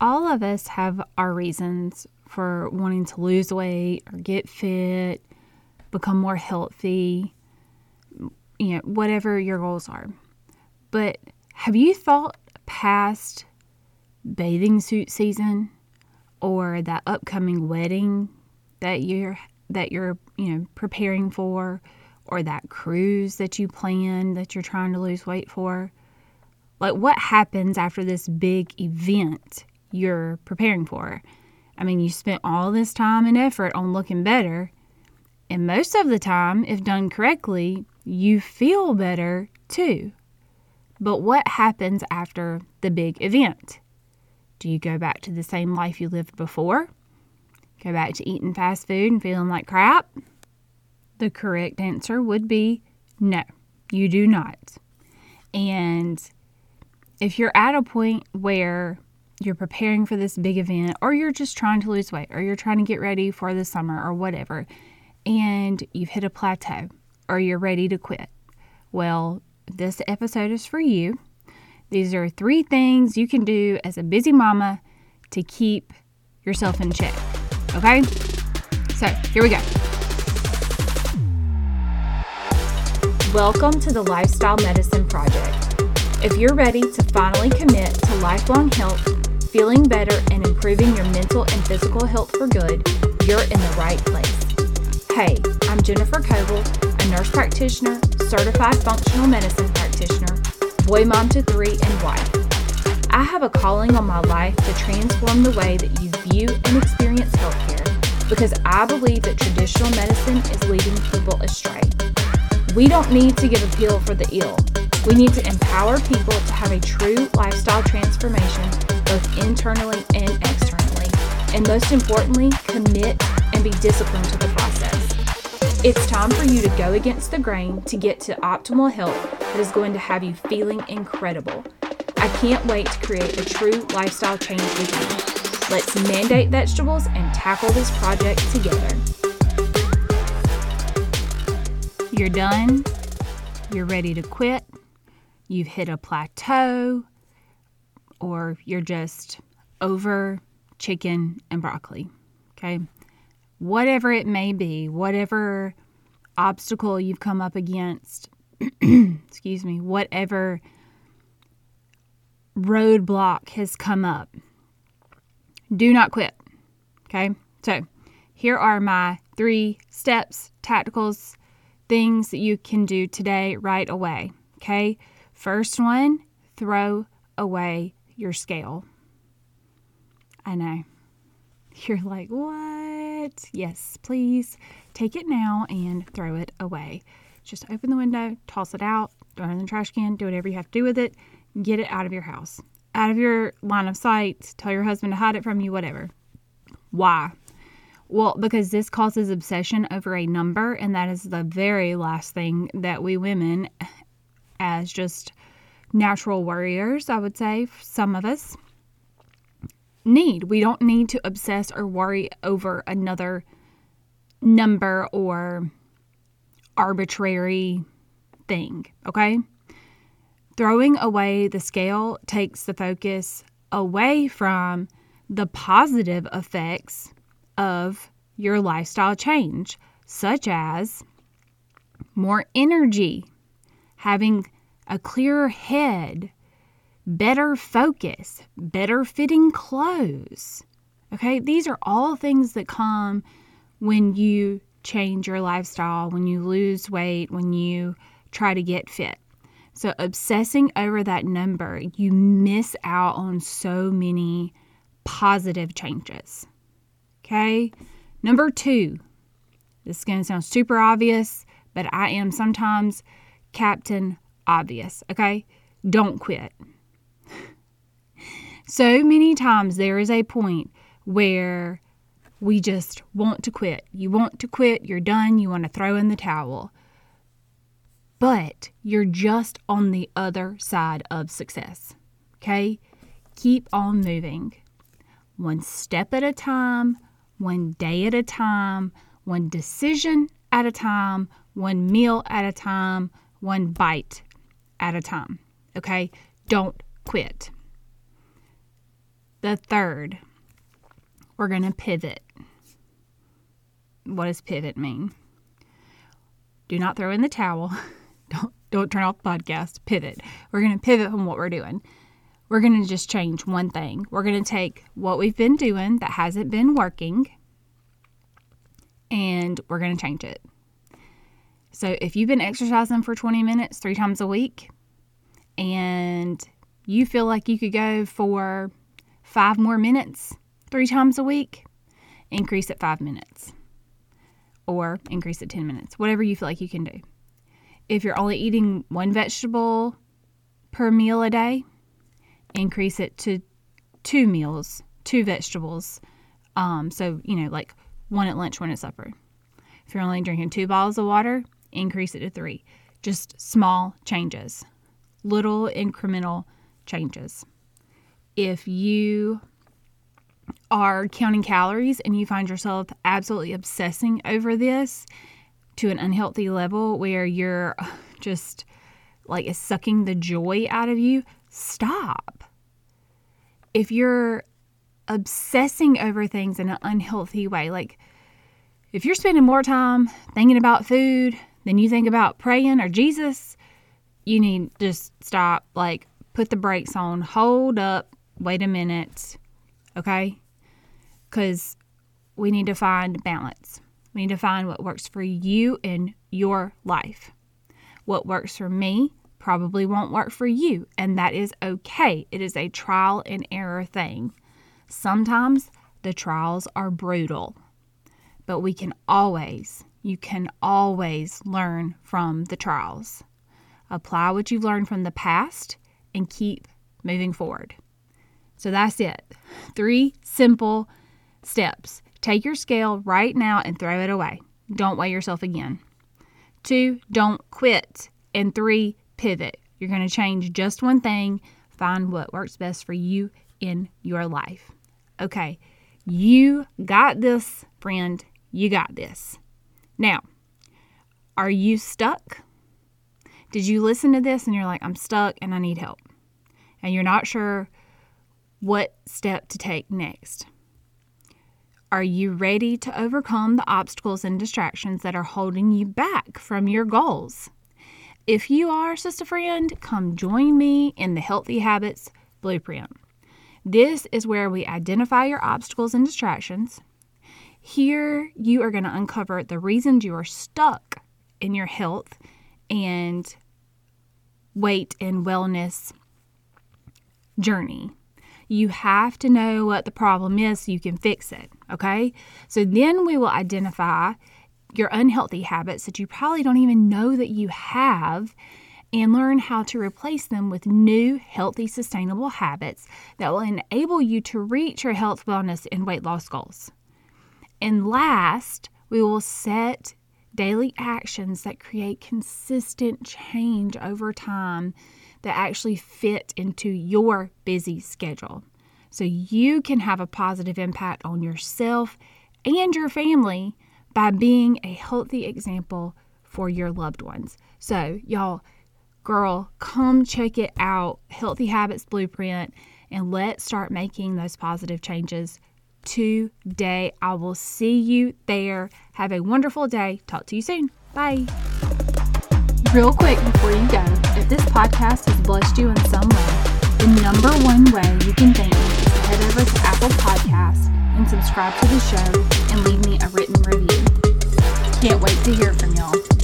all of us have our reasons for wanting to lose weight or get fit, become more healthy, you know, whatever your goals are. But have you thought past bathing suit season or that upcoming wedding that you're that you're, you know, preparing for or that cruise that you plan that you're trying to lose weight for? Like what happens after this big event you're preparing for? I mean, you spent all this time and effort on looking better, and most of the time, if done correctly, you feel better too. But what happens after the big event? Do you go back to the same life you lived before? Go back to eating fast food and feeling like crap? The correct answer would be no, you do not. And if you're at a point where you're preparing for this big event, or you're just trying to lose weight, or you're trying to get ready for the summer, or whatever, and you've hit a plateau, or you're ready to quit, well, this episode is for you. These are three things you can do as a busy mama to keep yourself in check. Okay? So, here we go. Welcome to the Lifestyle Medicine Project. If you're ready to finally commit to lifelong health, feeling better, and improving your mental and physical health for good, you're in the right place. Hey, I'm Jennifer Coble, a nurse practitioner, certified functional medicine practitioner, boy mom to three, and wife. I have a calling on my life to transform the way that you view and experience healthcare because I believe that traditional medicine is leading people astray. We don't need to give a pill for the ill. We need to empower people to have a true lifestyle transformation, internally and externally. And most importantly, commit and be disciplined to the process. It's time for you to go against the grain to get to optimal health that is going to have you feeling incredible. I can't wait to create a true lifestyle change with you. Let's mandate vegetables and tackle this project together. You're done. You're ready to quit. You've hit a plateau, or you're just over chicken and broccoli. Okay. Whatever it may be, whatever obstacle you've come up against, excuse me, whatever roadblock has come up, do not quit. Okay. So here are my three steps, tacticals, things that you can do today right away. Okay. First one, throw away your scale. I know. You're like, what? Yes, please take it now and throw it away. Just open the window, toss it out, throw it in the trash can, do whatever you have to do with it, get it out of your house, out of your line of sight, tell your husband to hide it from you, whatever. Why? Well, because this causes obsession over a number, and that is the very last thing that we women, as just natural warriors, I would say, some of us, need. We don't need to obsess or worry over another number or arbitrary thing, okay? Throwing away the scale takes the focus away from the positive effects of your lifestyle change, such as more energy, having a clearer head, better focus, better fitting clothes. Okay, these are all things that come when you change your lifestyle, when you lose weight, when you try to get fit. So, obsessing over that number, you miss out on so many positive changes. Okay. Number two, this is going to sound super obvious, but I am sometimes Captain Obvious. Okay. Don't quit. so many times there is a point where we just want to quit. You want to quit, you're done, you want to throw in the towel. But you're just on the other side of success. Okay? Keep on moving. One step at a time, one day at a time, one decision at a time, one meal at a time, one bite at a time. Okay? Don't quit. The third, we're going to pivot. What does pivot mean? Do not throw in the towel. don't don't turn off the podcast. Pivot. We're going to pivot from what we're doing. We're going to just change one thing. We're going to take what we've been doing that hasn't been working and we're going to change it. So if you've been exercising for 20 minutes three times a week and you feel like you could go for five more minutes three times a week, increase it five minutes or increase it 10 minutes, whatever you feel like you can do. If you're only eating one vegetable per meal a day, increase it to two meals, two vegetables. Um, so, you know, like one at lunch, one at supper. If you're only drinking two bottles of water, increase it to three. Just small changes, little incremental changes. If you are counting calories and you find yourself absolutely obsessing over this to an unhealthy level where you're just like sucking the joy out of you, stop. If you're obsessing over things in an unhealthy way, like if you're spending more time thinking about food than you think about praying or Jesus, you need to just stop, like put the brakes on, hold up, wait a minute, okay? Because we need to find balance. We need to find what works for you in your life. What works for me probably won't work for you, and that is okay. It is a trial and error thing. Sometimes the trials are brutal but we can always, you can always learn from the trials. Apply what you've learned from the past and keep moving forward. So that's it. Three simple steps. Take your scale right now and throw it away. Don't weigh yourself again. Two, don't quit. And three, pivot. You're going to change just one thing. Find what works best for you in your life. Okay, you got this, friend. You got this. Now, are you stuck? Did you listen to this and you're like, I'm stuck and I need help? And you're not sure what step to take next? Are you ready to overcome the obstacles and distractions that are holding you back from your goals? If you are, sister friend, come join me in the Healthy Habits Blueprint. This is where we identify your obstacles and distractions, here, you are going to uncover the reasons you are stuck in your health and weight and wellness journey. You have to know what the problem is so you can fix it. Okay. So then we will identify your unhealthy habits that you probably don't even know that you have and learn how to replace them with new, healthy, sustainable habits that will enable you to reach your health, wellness, and weight loss goals. And last, we will set daily actions that create consistent change over time that actually fit into your busy schedule. So you can have a positive impact on yourself and your family by being a healthy example for your loved ones. So, y'all, girl, come check it out Healthy Habits Blueprint and let's start making those positive changes today. I will see you there. Have a wonderful day. Talk to you soon. Bye. Real quick before you go, if this podcast has blessed you in some way, the number one way you can thank me is to head over to Apple Podcasts and subscribe to the show and leave me a written review. Can't wait to hear from y'all.